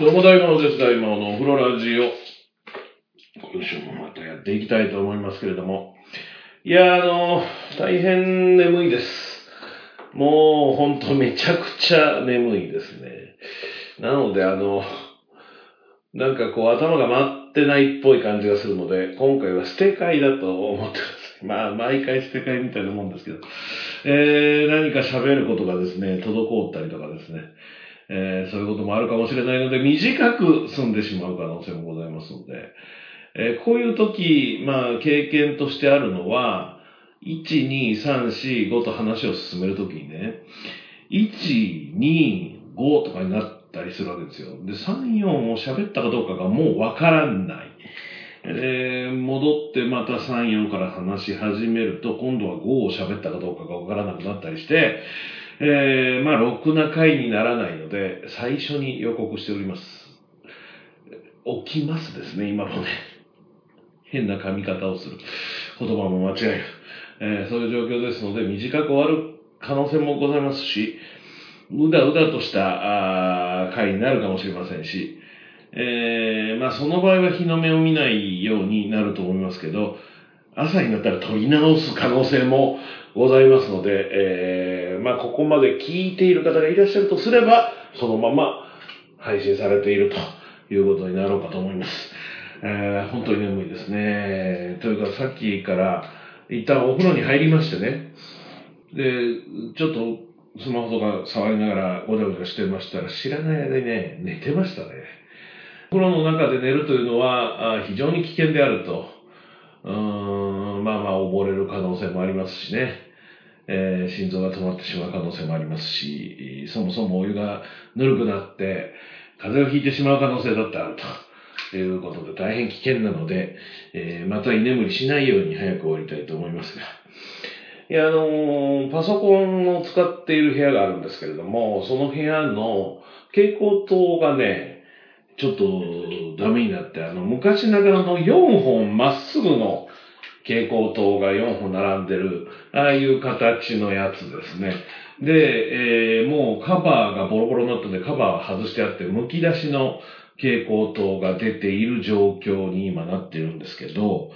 どうも大魔王です。大魔のお風呂ラジオ。今週もまたやっていきたいと思いますけれども。いや、あの、大変眠いです。もう、ほんとめちゃくちゃ眠いですね。なので、あの、なんかこう頭が回ってないっぽい感じがするので、今回は捨て会だと思ってください。まあ、毎回捨て会みたいなもんですけど、えー、何か喋ることがですね、滞ったりとかですね、えー、そういうこともあるかもしれないので、短く済んでしまう可能性もございますので、えー、こういう時、まあ、経験としてあるのは、1、2、3、4、5と話を進めるときにね、1、2、5とかになったりするわけですよ。で、3、4を喋ったかどうかがもうわからない。えー、戻ってまた3、4から話し始めると、今度は5を喋ったかどうかがわからなくなったりして、えー、まあ、ろくな回にならないので、最初に予告しております。起きますですね、今もね。変な噛み方をする。言葉も間違える。えー、そういう状況ですので、短く終わる可能性もございますし、うだうだとしたあ回になるかもしれませんし、えー、まあその場合は日の目を見ないようになると思いますけど、朝になったら取り直す可能性もございますので、えー、まあここまで聞いている方がいらっしゃるとすれば、そのまま配信されているということになろうかと思います。えー、本当に眠いですね。というかさっきから一旦お風呂に入りましてね、で、ちょっとスマホとか触りながらごちゃごちゃしてましたら知らない間にね、寝てましたね。お風呂の中で寝るというのは非常に危険であると。うーん、まあまあ溺れる可能性もありますしね。えー、心臓が止まってしまう可能性もありますし、そもそもお湯がぬるくなって、風邪をひいてしまう可能性だってあるということで大変危険なので、えー、また居眠りしないように早く終わりたいと思いますが。いや、あのー、パソコンを使っている部屋があるんですけれども、その部屋の蛍光灯がね、ちょっとダメになって、あの、昔ながらの4本まっすぐの蛍光灯が4本並んでる、ああいう形のやつですね。で、えー、もうカバーがボロボロになったのでカバーは外してあって、剥き出しの蛍光灯が出ている状況に今なってるんですけど、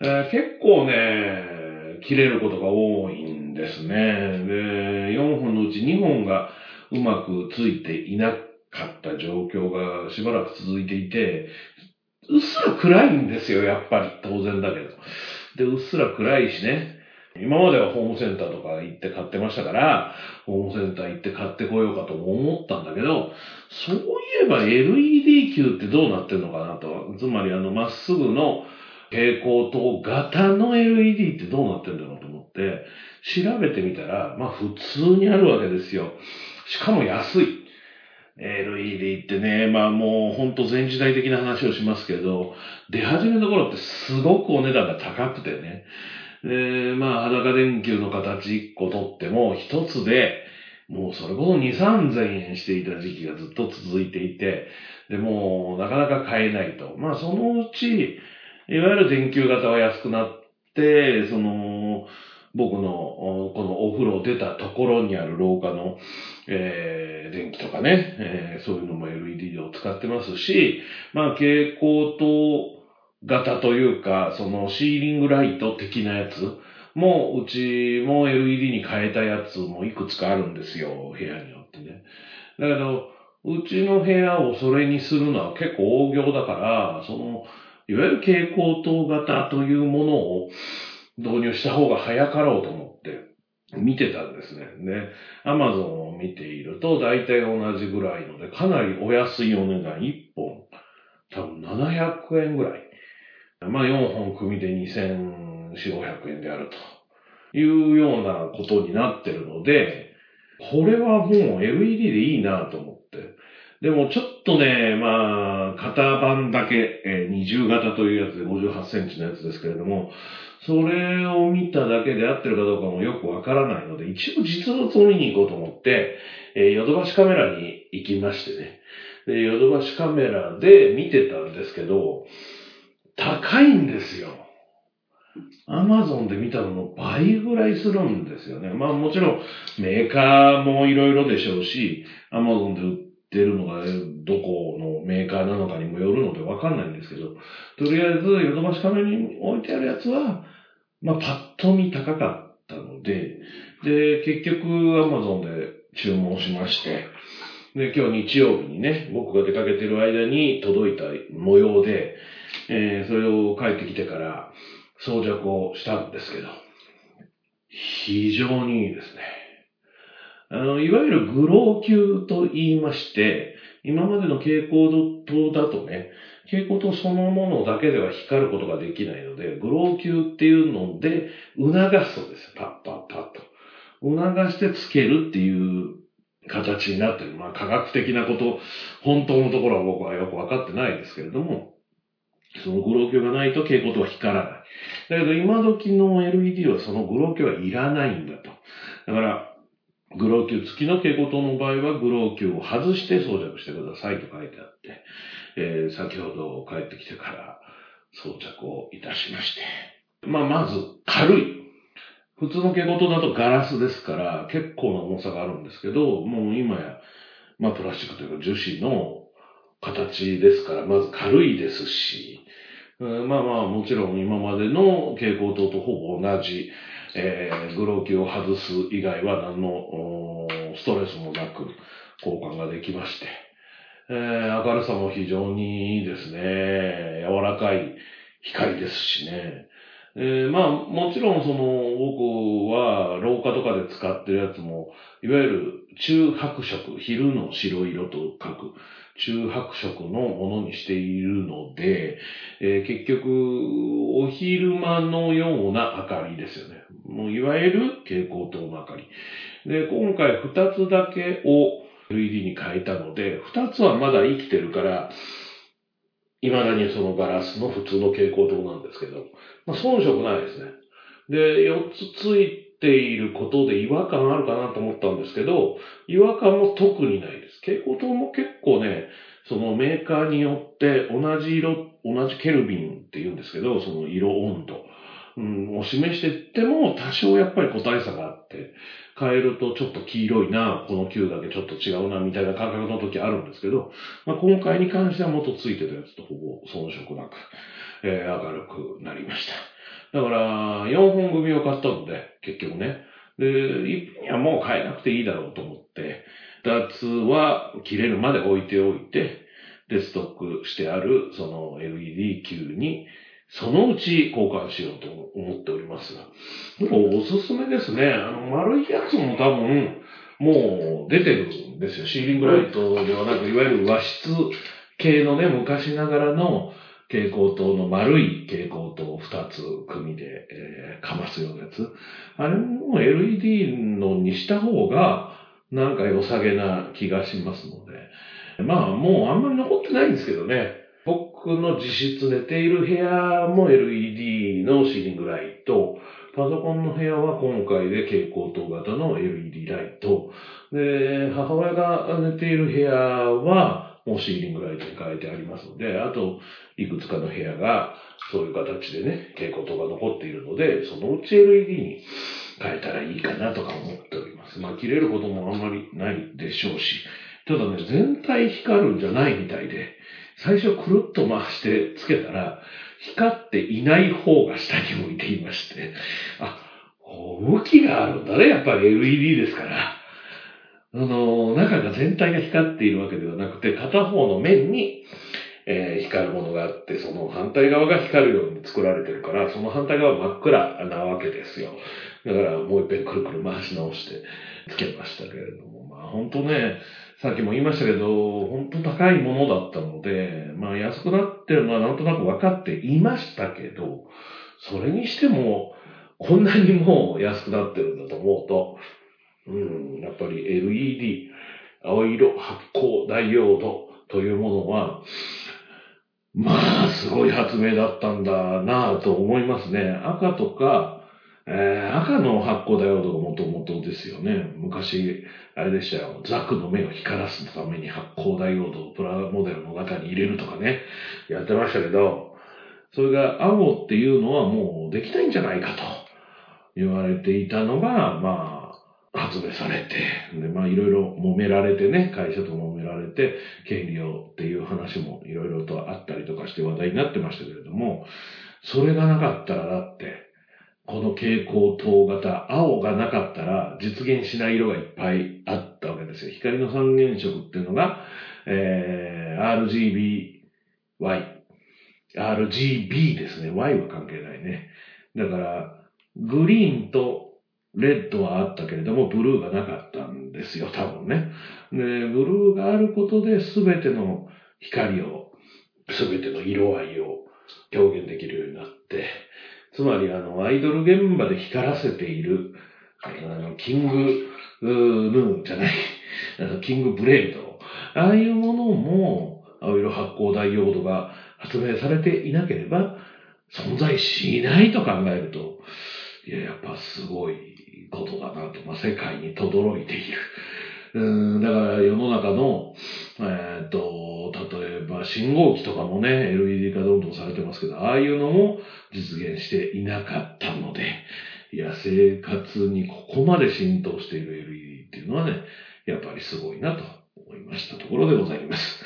えー、結構ね、切れることが多いんですね。で、4本のうち2本がうまくついていなくかった状況がしばらく続いていて、うっすら暗いんですよ、やっぱり。当然だけど。で、うっすら暗いしね。今まではホームセンターとか行って買ってましたから、ホームセンター行って買ってこようかと思ったんだけど、そういえば LED 球ってどうなってるのかなと。つまりあの、まっすぐの蛍光灯型の LED ってどうなってるんだろうと思って、調べてみたら、まあ普通にあるわけですよ。しかも安い。LED ってね、まあもうほんと全時代的な話をしますけど、出始めの頃ってすごくお値段が高くてね。で、まあ裸電球の形1個取っても一つで、もうそれこそ2、3000円していた時期がずっと続いていて、で、もうなかなか買えないと。まあそのうち、いわゆる電球型は安くなって、その、僕のこのお風呂出たところにある廊下の、えー、電気とかね、えー、そういうのも LED を使ってますし、まあ蛍光灯型というか、そのシーリングライト的なやつも、うちも LED に変えたやつもいくつかあるんですよ、部屋によってね。だけど、うちの部屋をそれにするのは結構大行だから、その、いわゆる蛍光灯型というものを、導入した方が早かろうと思って見てたんですね。で、アマゾンを見ていると大体同じぐらいので、かなりお安いお値段1本、多分700円ぐらい。まあ4本組で2400、500円であるというようなことになってるので、これはもう LED でいいなと思って。でもちょっとね、まあ、型番だけ、えー、20型というやつで58センチのやつですけれども、それを見ただけで合ってるかどうかもよくわからないので、一応実物を見に行こうと思って、えー、ヨドバシカメラに行きましてね。で、ヨドバシカメラで見てたんですけど、高いんですよ。アマゾンで見たのの倍ぐらいするんですよね。まあもちろんメーカーもいろいろでしょうし、アマゾンで売ってるのがどこのメーカーなのかにもよるのでわかんないんですけど、とりあえずヨドバシカメラに置いてあるやつは、まあパッと見高かったので、で、結局アマゾンで注文しまして、で、今日日曜日にね、僕が出かけてる間に届いた模様で、えー、それを帰ってきてから装着をしたんですけど、非常にいいですね。あの、いわゆるグロー級と言いまして、今までの蛍光灯だとね、蛍光灯そのものだけでは光ることができないので、グロー級っていうので促すそうです。パッパッパッと。促してつけるっていう形になってる。まあ科学的なこと、本当のところは僕はよくわかってないですけれども、そのグロー鏡がないと蛍光灯は光らない。だけど今時の LED はそのグロー鏡はいらないんだと。だから、グロー球付きの蛍光灯の場合は、グロー球を外して装着してくださいと書いてあって、えー、先ほど帰ってきてから装着をいたしまして。まあ、まず、軽い。普通の蛍光灯だとガラスですから、結構な重さがあるんですけど、もう今や、まあ、プラスチックというか樹脂の形ですから、まず軽いですし、まあまあ、もちろん今までの蛍光灯とほぼ同じ、えー、グローキを外す以外は何のストレスもなく交換ができまして、えー、明るさも非常にいいですね。柔らかい光ですしね。えー、まあ、もちろんその、僕は廊下とかで使ってるやつも、いわゆる中白色、昼の白色と書く、中白色のものにしているので、えー、結局、お昼間のような明かりですよね。もういわゆる蛍光灯の明かり。で、今回二つだけを LED に変えたので、二つはまだ生きてるから、未だにそのガラスの普通の蛍光灯なんですけど、まあ、遜色ないですね。で、4つついていることで違和感あるかなと思ったんですけど、違和感も特にないです。蛍光灯も結構ね、そのメーカーによって同じ色、同じケルビンって言うんですけど、その色温度、うん、を示してっても多少やっぱり個体差があって、変えるとちょっと黄色いな、この球だけちょっと違うな、みたいな感覚の時あるんですけど、まあ、今回に関しては元ついてたやつとほぼ遜色なく、えー、明るくなりました。だから、4本組を買ったので、結局ね。で、1品にはもう買えなくていいだろうと思って、ダーツは切れるまで置いておいて、で、ストックしてある、その LED 球に、そのうち交換しようと思っております。でもおすすめですね。あの、丸いやつも多分、もう出てるんですよ。シーリングライトではなく、いわゆる和室系のね、昔ながらの蛍光灯の丸い蛍光灯を2つ組で、えー、かますようなやつ。あれも LED のにした方が、なんか良さげな気がしますので。まあ、もうあんまり残ってないんですけどね。僕の自室寝ている部屋も LED のシーリングライト、パソコンの部屋は今回で蛍光灯型の LED ライト、で、母親が寝ている部屋はもうシーリングライトに変えてありますので、あと、いくつかの部屋がそういう形でね、蛍光灯が残っているので、そのうち LED に変えたらいいかなとか思っております。まあ、切れることもあんまりないでしょうし、ただね、全体光るんじゃないみたいで、最初くるっと回してつけたら、光っていない方が下に向いていまして、あ、向きがあるんだね、やっぱり LED ですから。あの、中が全体が光っているわけではなくて、片方の面に、えー、光るものがあって、その反対側が光るように作られてるから、その反対側は真っ暗なわけですよ。だからもう一遍くるくる回し直してつけましたけれども、まあ本当ね、さっきも言いましたけど、本当高いものだったので、まあ安くなってるのはなんとなく分かっていましたけど、それにしても、こんなにも安くなってるんだと思うと、うん、やっぱり LED、青色発光ダイオードというものは、まあ、すごい発明だったんだなぁと思いますね。赤とか、えー、赤の発光ダイオードがもともとですよね。昔、あれでしたよ。ザクの目を光らすために発光ダイオードをプラモデルの中に入れるとかね、やってましたけど、それが青っていうのはもうできないんじゃないかと言われていたのが、まあ、発明されて、で、まあいろいろ揉められてね、会社と揉められて、権利をっていう話もいろいろとあったりとかして話題になってましたけれども、それがなかったらだって、この蛍光灯型、青がなかったら実現しない色がいっぱいあったわけですよ。光の三原色っていうのが、えー、RGBY、RGB ですね。Y は関係ないね。だから、グリーンとレッドはあったけれども、ブルーがなかったんですよ、多分ね。で、ブルーがあることで全ての光を、全ての色合いを表現できるようになって、つまりあの、アイドル現場で光らせている、あの、キング、ヌーンじゃない、あの、キングブレード、ああいうものも、青色発光ダイオードが発明されていなければ、存在しないと考えると、いや、やっぱすごいことだなと、まあ、世界に轟いている。うん、だから世の中の、えっ、と、例えば信号機とかもね、LED 化どんどんされてますけど、ああいうのも実現していなかったので、いや、生活にここまで浸透している LED っていうのはね、やっぱりすごいなと思いましたところでございます。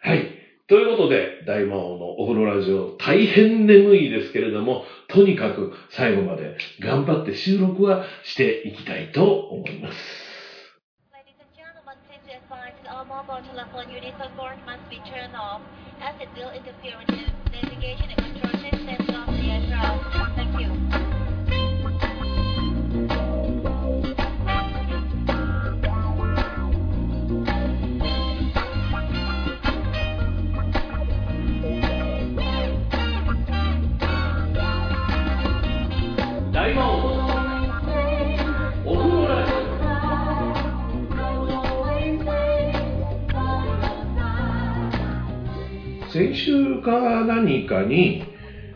はい。ということで、大魔王のお風呂ラジオ、大変眠いですけれども、とにかく最後まで頑張って収録はしていきたいと思います。Mobile telephone units on board must be turned off as it will interfere with the navigation and control systems 何かに、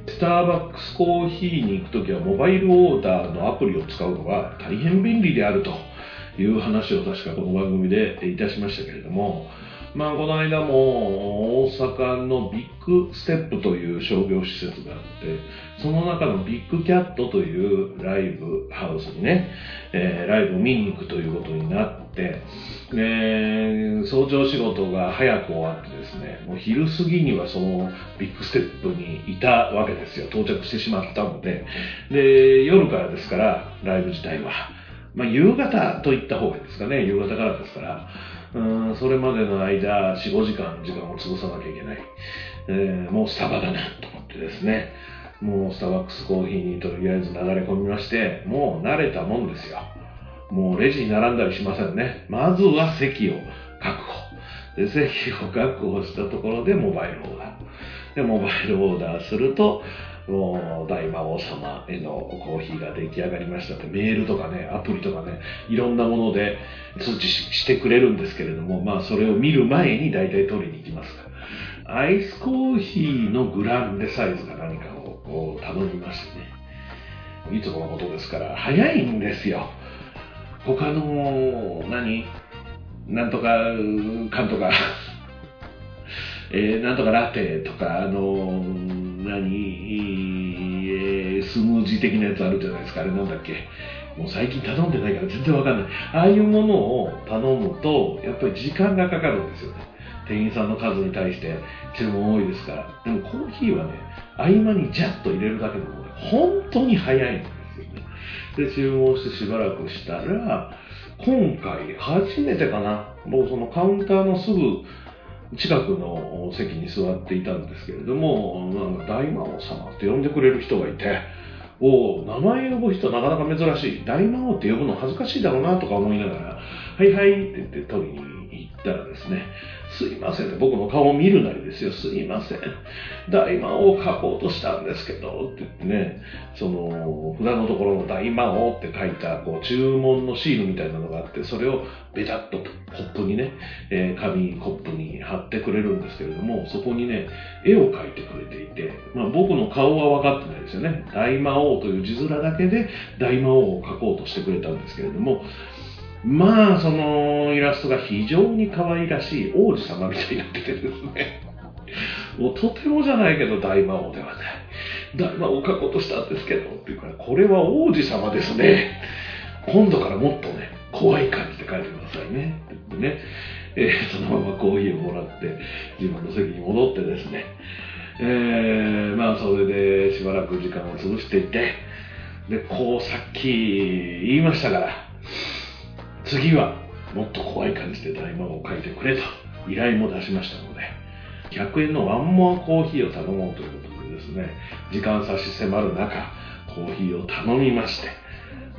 スターバックスコーヒーに行くときはモバイルオーダーのアプリを使うのが大変便利であるという話を確かこの番組でいたしましたけれども、まあ、この間も大阪のビッグステップという商業施設があって、その中のビッグキャットというライブハウスにね、えー、ライブを見に行くということになって、え早朝仕事が早く終わってですね、もう昼過ぎにはそのビッグステップにいたわけですよ。到着してしまったので。で、夜からですから、ライブ自体は。まあ、夕方と言った方がいいですかね。夕方からですから。うんそれまでの間、4、5時間時間を潰さなきゃいけない。えー、もうスタバだなと思ってですね、もうスターバックスコーヒーにとりあえず流れ込みまして、もう慣れたもんですよ。もうレジに並んだりしませんね。まずは席を確保。で、席を確保したところでモバイルオーダー。で、モバイルオーダーすると、もう大魔王様へのコーヒーが出来上がりましたってメールとかね、アプリとかね、いろんなもので通知してくれるんですけれども、まあそれを見る前に大体取りに行きますか。アイスコーヒーのグランデサイズか何かを頼みましてね。いつものことですから早いんですよ。他の何？なんとか、かんとか えー、なんとかラテとか、あの何、えー、スムージー的なやつあるじゃないですか。あれなんだっけ？もう最近頼んでないから全然わかんない。ああいうものを頼むと、やっぱり時間がかかるんですよね。店員さんの数に対して注文多いですから。でもコーヒーはね、合間にジャッと入れるだけでもね、本当に早いんで。注文してしばらくしたら、今回初めてかな、もうそのカウンターのすぐ近くの席に座っていたんですけれども、なんか大魔王様って呼んでくれる人がいて、お名前呼ぶ人なかなか珍しい。大魔王って呼ぶの恥ずかしいだろうなとか思いながら、はいはいって言って取りに行ったらですね、すいませんって僕の顔を見るなりですよ、すいません。大魔王を書こうとしたんですけど、って言ってね、その、札のところの大魔王って書いた、こう、注文のシールみたいなのがあって、それをベタッとコップにね、えー、紙コップに貼ってくれるんですけれども、そこにね、絵を描いてくれていて、まあ僕の顔は分かってないですよね。大魔王という字面だけで大魔王を描こうとしてくれたんですけれども、まあ、そのイラストが非常に可愛らしい王子様みたいになっててですね。もうとてもじゃないけど大魔王ではない。大魔王を描こうとしたんですけど、っていうから、これは王子様ですね。今度からもっとね、怖い感じで帰ってくださいね。でね、えー、そのままコーヒーをもらって、自分の席に戻ってですね、えー、まあそれでしばらく時間を潰していて、で、こうさっき言いましたから、次はもっと怖い感じで大魔王を書いてくれと依頼も出しましたので、100円のワンモアコーヒーを頼もうということでですね、時間差し迫る中、コーヒーを頼みまして、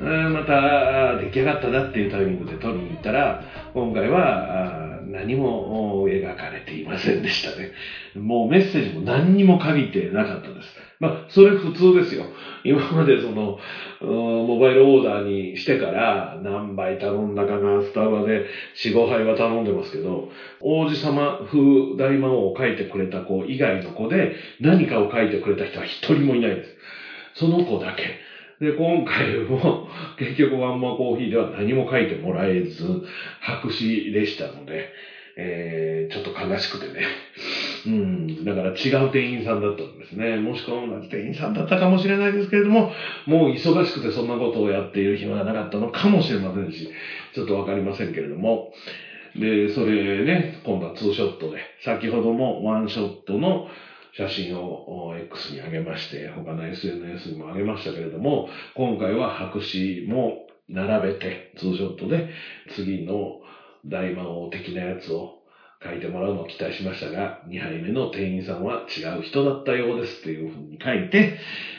また出来上がったなっていうタイミングで取りに行ったら、今回は何も描かれていませんでしたね。もうメッセージも何にも限ってなかったです。まあ、それ普通ですよ。今までその、モバイルオーダーにしてから何杯頼んだかな、スタバで4、5杯は頼んでますけど、王子様風大魔王を書いてくれた子以外の子で何かを書いてくれた人は一人もいないです。その子だけ。で、今回も結局ワンマコーヒーでは何も書いてもらえず、白紙でしたので、えー、ちょっと悲しくてね。うん、だから違う店員さんだったんですね。もしくは同じ店員さんだったかもしれないですけれども、もう忙しくてそんなことをやっている暇がなかったのかもしれませんし、ちょっとわかりませんけれども、で、それね、今度はツーショットで、先ほどもワンショットの写真を X に上げまして、他の SNS にも上げましたけれども、今回は白紙も並べて、ツーショットで次の大魔王的なやつを書いてもらうのを期待しましたが、2杯目の店員さんは違う人だったようですっていうふうに書いて、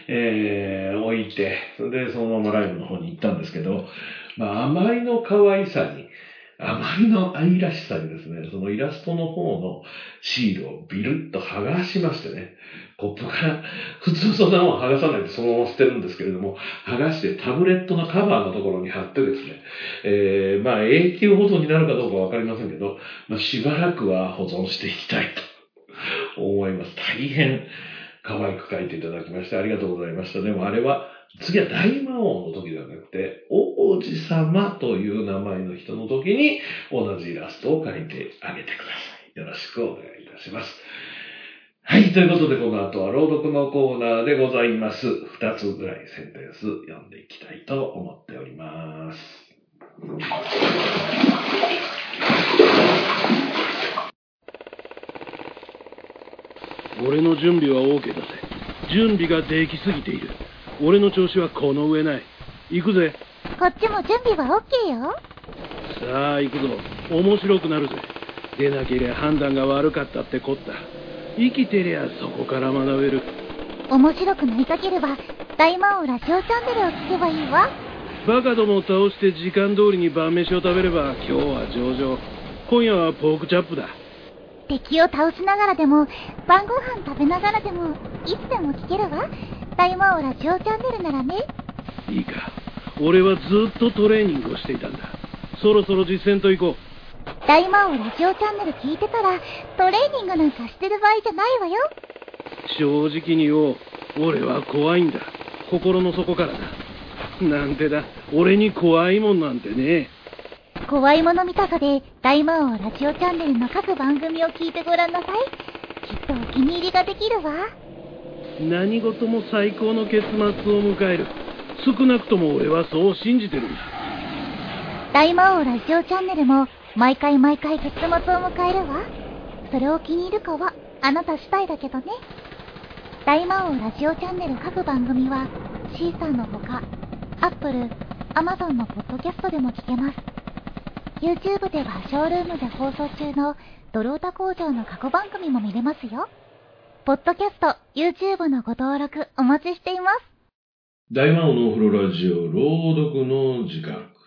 えー、置いて、それでそのままライブの方に行ったんですけど、まあ、あまりの可愛さに、あまりの愛らしさにですね、そのイラストの方のシールをビルッと剥がしましてね、コップから、普通そんなもん剥がさないでそのまま捨てるんですけれども、剥がしてタブレットのカバーのところに貼ってですね、えー、まあ永久保存になるかどうかわかりませんけど、まあ、しばらくは保存していきたいと思います。大変可愛く描いていただきましてありがとうございました。でもあれは次は大魔王の時ではなくて、王子様という名前の人の時に同じイラストを描いてあげてください。よろしくお願いいたします。はい、ということでこの後は朗読のコーナーでございます。二つぐらいセンテンス読んでいきたいと思っております。俺の準備は OK だぜ。準備ができすぎている。俺の調子はこの上ない。行くぜ。こっちも準備は OK よ。さあ、行くぞ。面白くなるぜ。出なけりゃ判断が悪かったってこった。生きてりゃそこから学べる。面白くなりたければ、大魔王ラジオチャンネルを聞けばいいわ。バカどもを倒して時間通りに晩飯を食べれば今日は上々。今夜はポークチャップだ。敵を倒しながらでも、晩ご飯食べながらでも、いつでも聞けるわ。大魔王ラジオチャンネルならねいいか俺はずっとトレーニングをしていたんだそろそろ実践と行こう大魔王ラジオチャンネル聞いてたらトレーニングなんかしてる場合じゃないわよ。正直に言おう。俺は怖いんだ。心の底からだ。なんてだ。俺に怖いもんなんてね。怖いもの見たさで大魔王ラジオチャンネルの各番組を聞いてごらんなさい。きっとお気に入りができるわ。何事も最高の結末を迎える。少なくとも俺はそう信じてるんだ。大魔王ラジオチャンネルも毎回毎回結末を迎えるわそれを気に入るかはあなた次第だけどね大魔王ラジオチャンネル各番組はシーサーのほか Apple、Amazon のポッドキャストでも聞けます YouTube ではショールームで放送中のドロータ工場の過去番組も見れますよポッドキャスト、YouTube のご登録お待ちしています。大魔王のお風呂ラジオ朗読の時間。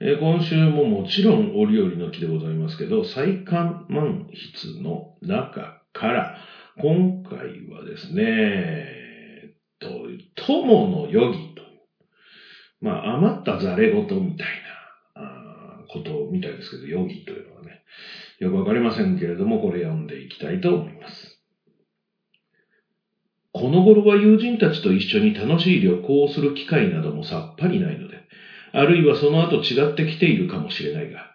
えー、今週ももちろん折々の木でございますけど、最寒満筆の中から、今回はですね、と、友の余儀という、まあ余ったざれ言みたいなことみたいですけど、余儀というのはね、よくわかりませんけれども、これ読んでいきたいと思います。この頃は友人たちと一緒に楽しい旅行をする機会などもさっぱりないので、あるいはその後違ってきているかもしれないが、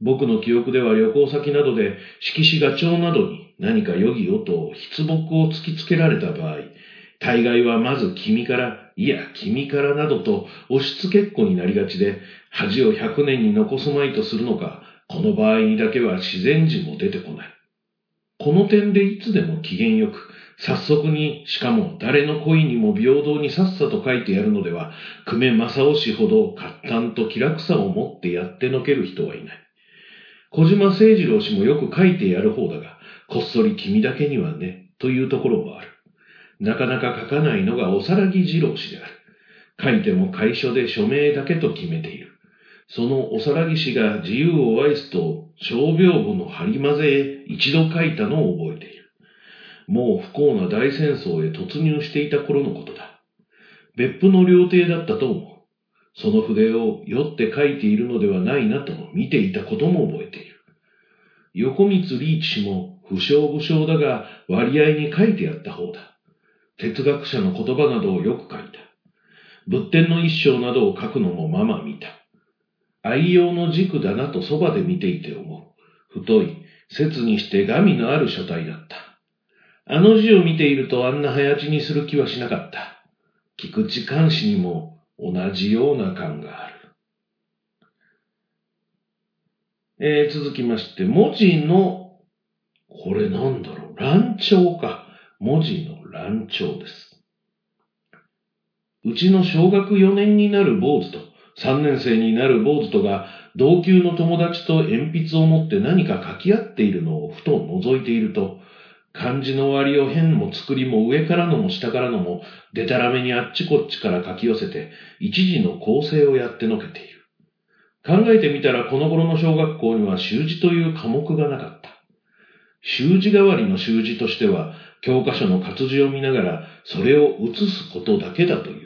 僕の記憶では旅行先などで色紙ガチョウなどに何か余儀をと筆木を突きつけられた場合、大概はまず君からいや、君からなどと押し付けっこになりがちで、恥を100年に残すまいとするのか、この場合にだけは自然時も出てこない。この点でいつでも機嫌よく、早速に、しかも誰の恋にも平等にさっさと書いてやるのでは、久米正雄氏ほど活胆と気楽さを持ってやってのける人はいない。小島誠二郎氏もよく書いてやる方だが、こっそり君だけにはね、というところもある。なかなか書かないのがおさらぎ二郎氏である。書いても会所で署名だけと決めている。そのおさらぎ氏が自由を愛すと傷病部の張り混ぜへ一度書いたのを覚えている。もう不幸な大戦争へ突入していた頃のことだ。別府の料亭だったと思う。その筆を酔って書いているのではないなと見ていたことも覚えている。横光リーチ氏も不詳不詳だが割合に書いてやった方だ。哲学者の言葉などをよく書いた。仏典の一章などを書くのもまま見た。愛用の軸だなとそばで見ていて思う。太い、切にして神のある書体だった。あの字を見ているとあんな早打ちにする気はしなかった。菊池監視にも同じような感がある。えー、続きまして、文字の、これなんだろう、乱調か。文字の乱調です。うちの小学4年になる坊主と3年生になる坊主とが同級の友達と鉛筆を持って何か書き合っているのをふと覗いていると、漢字の終わりを変も作りも上からのも下からのも、でたらめにあっちこっちから書き寄せて、一時の構成をやってのけている。考えてみたらこの頃の小学校には習字という科目がなかった。習字代わりの習字としては、教科書の活字を見ながら、それを写すことだけだという。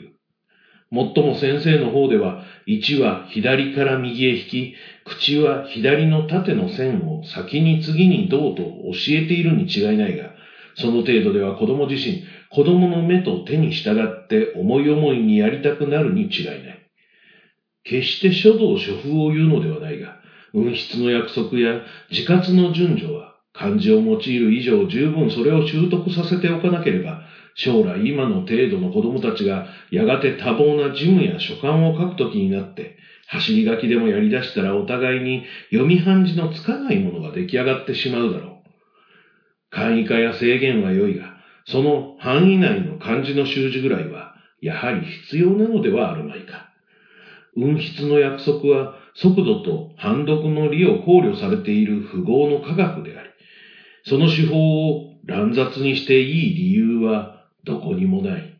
もっとも先生の方では、1は左から右へ引き、口は左の縦の線を先に次にどうと教えているに違いないが、その程度では子供自身、子供の目と手に従って思い思いにやりたくなるに違いない。決して書道書風を言うのではないが、運筆の約束や自活の順序は漢字を用いる以上十分それを習得させておかなければ、将来今の程度の子供たちがやがて多忙な事務や書簡を書くときになって、走り書きでもやり出したらお互いに読み半字のつかないものが出来上がってしまうだろう。簡易化や制限は良いが、その範囲内の漢字の習字ぐらいは、やはり必要なのではあるまいか。運筆の約束は、速度と判読の利を考慮されている符号の科学であり、その手法を乱雑にしていい理由はどこにもない。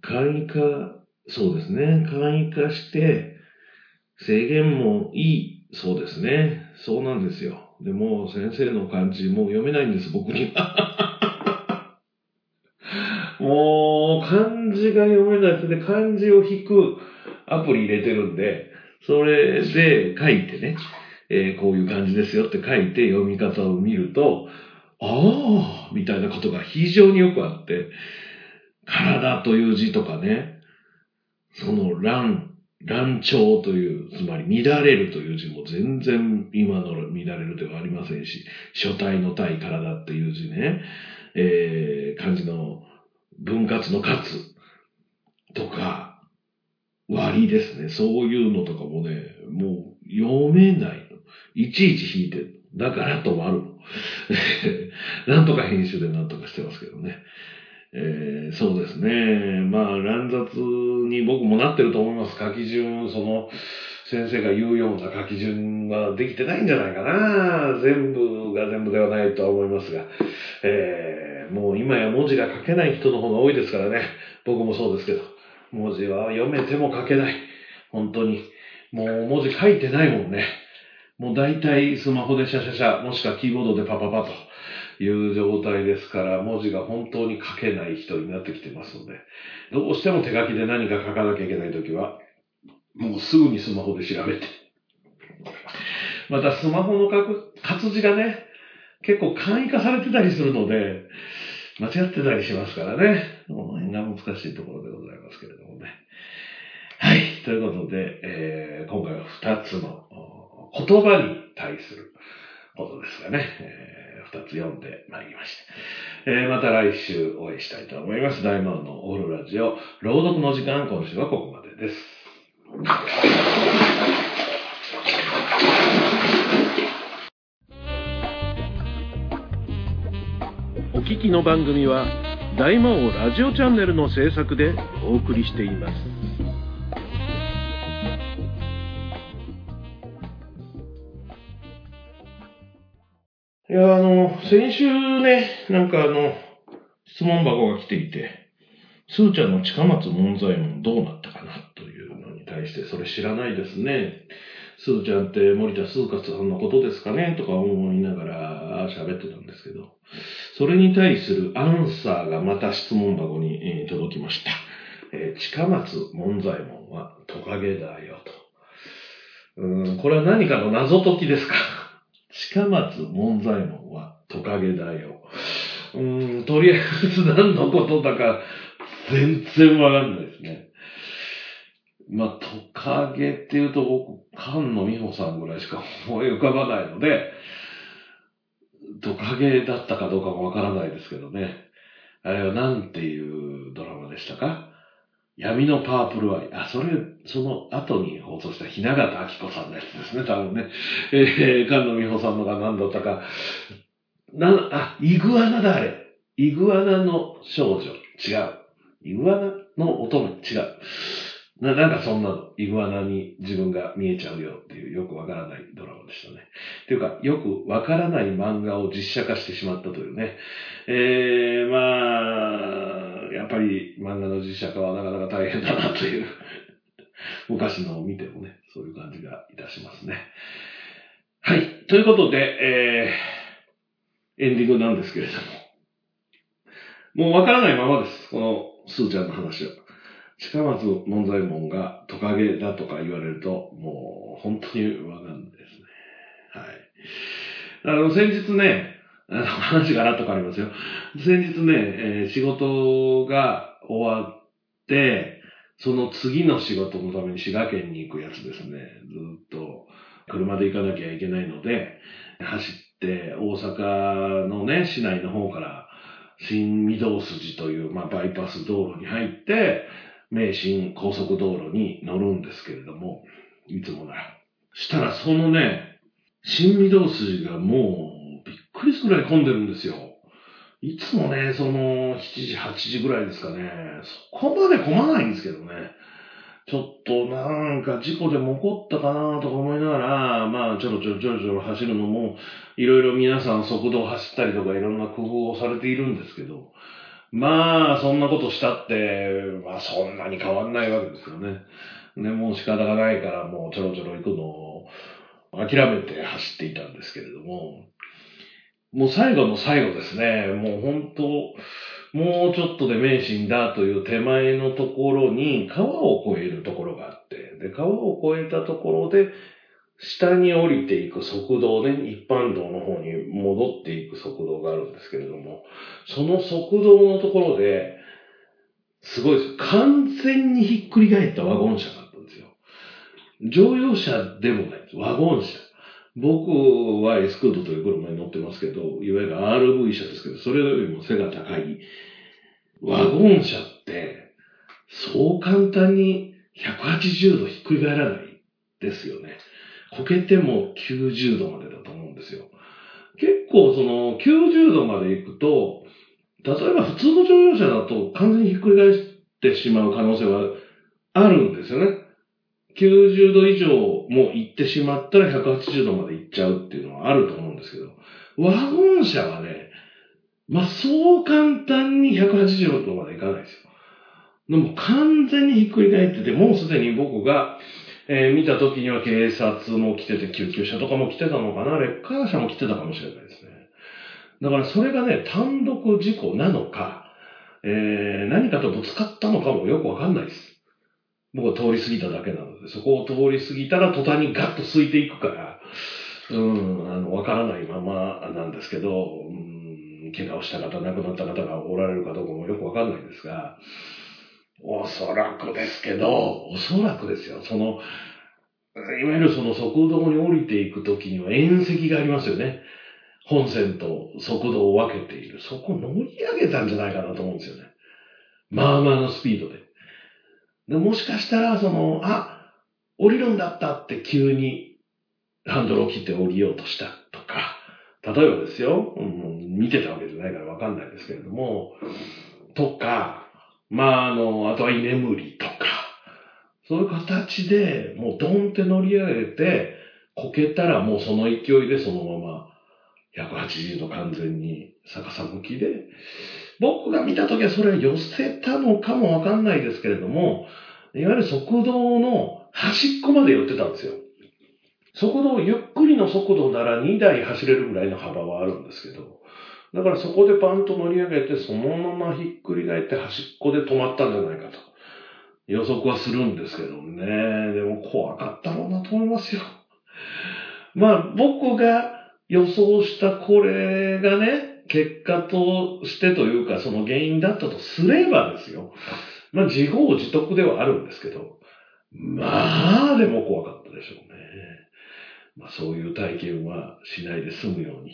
簡易化、そうですね。簡易化して、制限もいい、そうですね。そうなんですよ。でも、先生の漢字、もう読めないんです、僕には。もう、漢字が読めないですね。漢字を引くアプリ入れてるんで、それで書いてね、えー、こういう感じですよって書いて読み方を見ると、ああ、みたいなことが非常によくあって、体という字とかね、その乱、乱調という、つまり乱れるという字も全然今の乱れるではありませんし、書体の体体っていう字ね、えー、漢字の分割の割とか、割ですね。そういうのとかもね、もう読めないの。いちいち引いてる。だからともある。なんとか編集でなんとかしてますけどね。えー、そうですね。まあ、乱雑に僕もなってると思います。書き順、その、先生が言うような書き順ができてないんじゃないかな。全部が全部ではないとは思いますが。えー、もう今や文字が書けない人の方が多いですからね。僕もそうですけど。文字は読めても書けない。本当に。もう文字書いてないもんね。もう大体スマホでシャシャシャ、もしくはキーボードでパパパという状態ですから、文字が本当に書けない人になってきてますので、どうしても手書きで何か書かなきゃいけないときは、もうすぐにスマホで調べて。またスマホの書く活字がね、結構簡易化されてたりするので、間違ってたりしますからね。この辺が難しいところでございますけれどもね。はい。ということで、えー、今回は2つの言葉に対することですがね、え2つ読んでまいりました。えーまた来週お会いしたいと思います。大魔王のオールラジオ、朗読の時間、今週はここまでです。お聞きの番組は大魔王ラジオチャンネルの制作でお送りしていますいや、あの、先週ね、なんかあの、質問箱が来ていて、スーちゃんの近松門左衛門どうなったかなというのに対して、それ知らないですね。スーちゃんって森田スーカツさんのことですかねとか思いながら喋ってたんですけど、それに対するアンサーがまた質問箱に、届きました。えー近松門左衛門はトカゲだよと。うん、これは何かの謎解きですか？近松門左衛門はトカゲだよ。うーん、とりあえず何のことだか全然わかんないですね。まあ、トカゲっていうと僕、菅野美穂さんぐらいしか思い浮かばないので、トカゲだったかどうかもわからないですけどね。あれはなんていうドラマでしたか？闇のパープルアイ。あ、それ、その後に放送した雛形明子さんのやつですね、多分ね。えー、菅野美穂さんのが何だったか。な、あ、イグアナだ、あれ。イグアナの少女。違う。イグアナの乙女。違う。な、なんかそんなの。イグアナに自分が見えちゃうよっていうよくわからないドラマでしたね。っていうか、よくわからない漫画を実写化してしまったというね。えー、まあ、やっぱり漫画の実写化はなかなか大変だなという。昔のを見てもね、そういう感じがいたしますね。はい。ということで、えー、エンディングなんですけれども。もうわからないままです。このスーちゃんの話は。近松門左衛門がトカゲだとか言われると、もう本当にわかんないですね。はい。あの、先日ね、話がらっと変わりますよ。先日ね、えー仕事が終わって、その次の仕事のために滋賀県に行くやつですね。ずっと車で行かなきゃいけないので、走って大阪のね、市内の方から新御堂筋という、まあ、バイパス道路に入って、名神高速道路に乗るんですけれども、いつもなら。したらそのね、新御堂筋がもうくりするぐらい混んでるんですよ。いつもね、その7時、8時ぐらいですかね。そこまで混まないんですけどね。ちょっとなんか事故でも起こったかなとか思いながら、まあちょろちょろちょろちょろ走るのも、いろいろ皆さん速度を走ったりとかいろんな工夫をされているんですけど、まあそんなことしたって、まあそんなに変わんないわけですよね。ね、もう仕方がないからもうちょろちょろ行くのを諦めて走っていたんですけれども、もう最後の最後ですね、もう本当、もうちょっとで名神だという手前のところに川を越えるところがあって、で、川を越えたところで、下に降りていく速道ね、一般道の方に戻っていく速道があるんですけれども、その速道のところで、すごいです。完全にひっくり返ったワゴン車があったんですよ。乗用車でもないです。ワゴン車。僕はエスクードという車に乗ってますけど、いわゆる RV 車ですけど、それよりも背が高い。ワゴン車って、そう簡単に180度ひっくり返らないですよね。こけても90度までだと思うんですよ。結構その90度まで行くと、例えば普通の乗用車だと完全にひっくり返ってしまう可能性はあるんですよね。90度以上も行ってしまったら180度まで行っちゃうっていうのはあると思うんですけど、ワゴン車はね、まあ、そう簡単に180度まで行かないですよ。でも完全にひっくり返ってて、もうすでに僕が、えー見た時には警察も来てて、救急車とかも来てたのかな、レッカー車も来てたかもしれないですね。だからそれがね、単独事故なのか、えー何かとぶつかったのかもよくわかんないです。僕は通り過ぎただけなので、そこを通り過ぎたら途端にガッと空いていくから、うん、あの、わからないままなんですけど、うん、怪我をした方、亡くなった方がおられるかどうかもよくわかんないんですが、おそらくですけど、おそらくですよ、その、いわゆるその速道に降りていくときには縁石がありますよね。本線と速度を分けている。そこ乗り上げたんじゃないかなと思うんですよね。まあまあのスピードで。でもしかしたら、その、あ、降りるんだったって急にハンドルを切って降りようとしたとか、例えばですよ、うん、見てたわけじゃないからわかんないですけれども、とか、まあ、あの、あとは居眠りとか、そういう形で、もうドンって乗り上げて、こけたらもうその勢いでそのまま、180度完全に逆さ向きで、僕が見たときはそれを寄せたのかもわかんないですけれども、いわゆる速道の端っこまで寄ってたんですよ。速度、ゆっくりの速度なら2台走れるぐらいの幅はあるんですけど、だからそこでパンと乗り上げて、そのままひっくり返って端っこで止まったんじゃないかと。予測はするんですけどね。でも怖かったろうなと思いますよ。まあ僕が予想したこれがね、結果としてというかその原因だったとすればですよ。まあ自業自得ではあるんですけど、まあでも怖かったでしょうね。まあそういう体験はしないで済むように。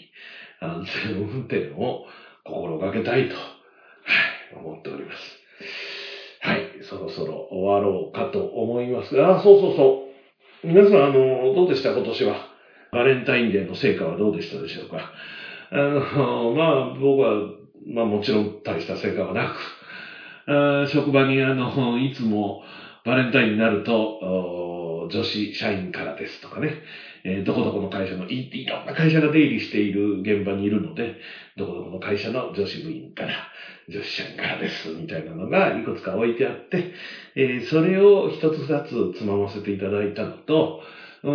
安全運転を心がけたいと、はい、思っております。はい、そろそろ終わろうかと思いますが、あ、そうそうそう。皆さん、あの、どうでした？今年は。バレンタインデーの成果はどうでしたでしょうか？あの、まあ、僕は、まあもちろん大した成果はなく、あ職場にあの、いつもバレンタインになると、女子社員からですとかね、えー、どこどこの会社のい、いろんな会社が出入りしている現場にいるので、どこどこの会社の女子部員から、女子社員からです、みたいなのがいくつか置いてあって、えー、それを一つ二つつまませていただいたのと、う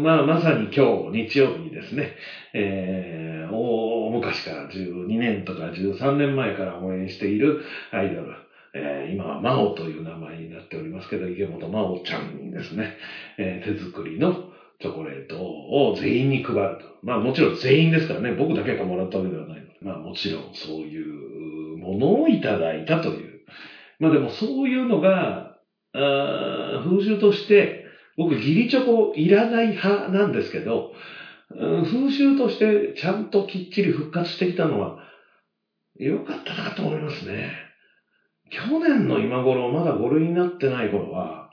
んまあ、まさに今日、日曜日にですね、えー、大昔から12年とか13年前から応援しているアイドル、えー、今は真央という名前になっておりますけど、池本真央ちゃんにですね、えー、手作りのチョコレートを全員に配ると。まあもちろん全員ですからね、僕だけがもらったわけではないので、まあもちろんそういうものをいただいたという。まあでもそういうのが、あ風習として、僕義理チョコいらない派なんですけど、風習としてちゃんときっちり復活してきたのは良かったなと思いますね。去年の今頃、まだ5類になってない頃は、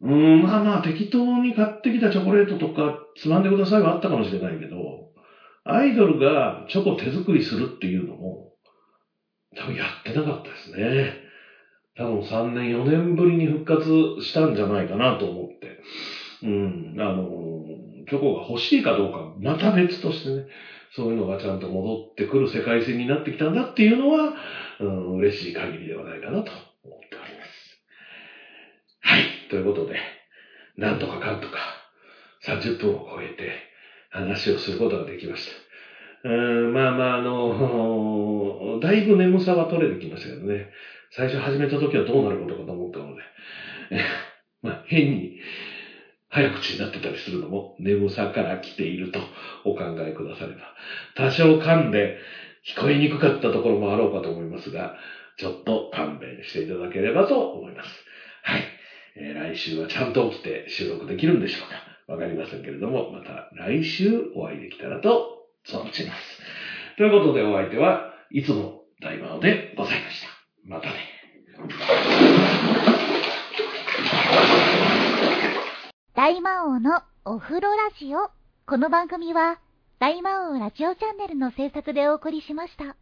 うん、まあまあ適当に買ってきたチョコレートとかつまんでくださいはあったかもしれないけど、アイドルがチョコ手作りするっていうのも、多分やってなかったですね。多分3年、4年ぶりに復活したんじゃないかなと思って。うん、あの、チョコが欲しいかどうか、また別としてね、そういうのがちゃんと戻ってくる世界線になってきたんだっていうのは、うん、嬉しい限りではないかなと思っております。はい。ということで、なんとかかんとか、30分を超えて話をすることができました。うんまあまあ、あの、だいぶ眠さは取れてきましたけどね。最初始めた時はどうなることかと思ったので、まあ、変に早口になってたりするのも眠さから来ているとお考えくだされば。多少噛んで聞こえにくかったところもあろうかと思いますが、ちょっと勘弁していただければと思います。はい。えー、来週はちゃんと起きて収録できるんでしょうかわかりませんけれども、また来週お会いできたらと存じます。ということでお相手はいつも大魔王でございました。またね。大魔王のお風呂ラジオ。この番組は大魔王ラジオチャンネルの制作でお送りしました。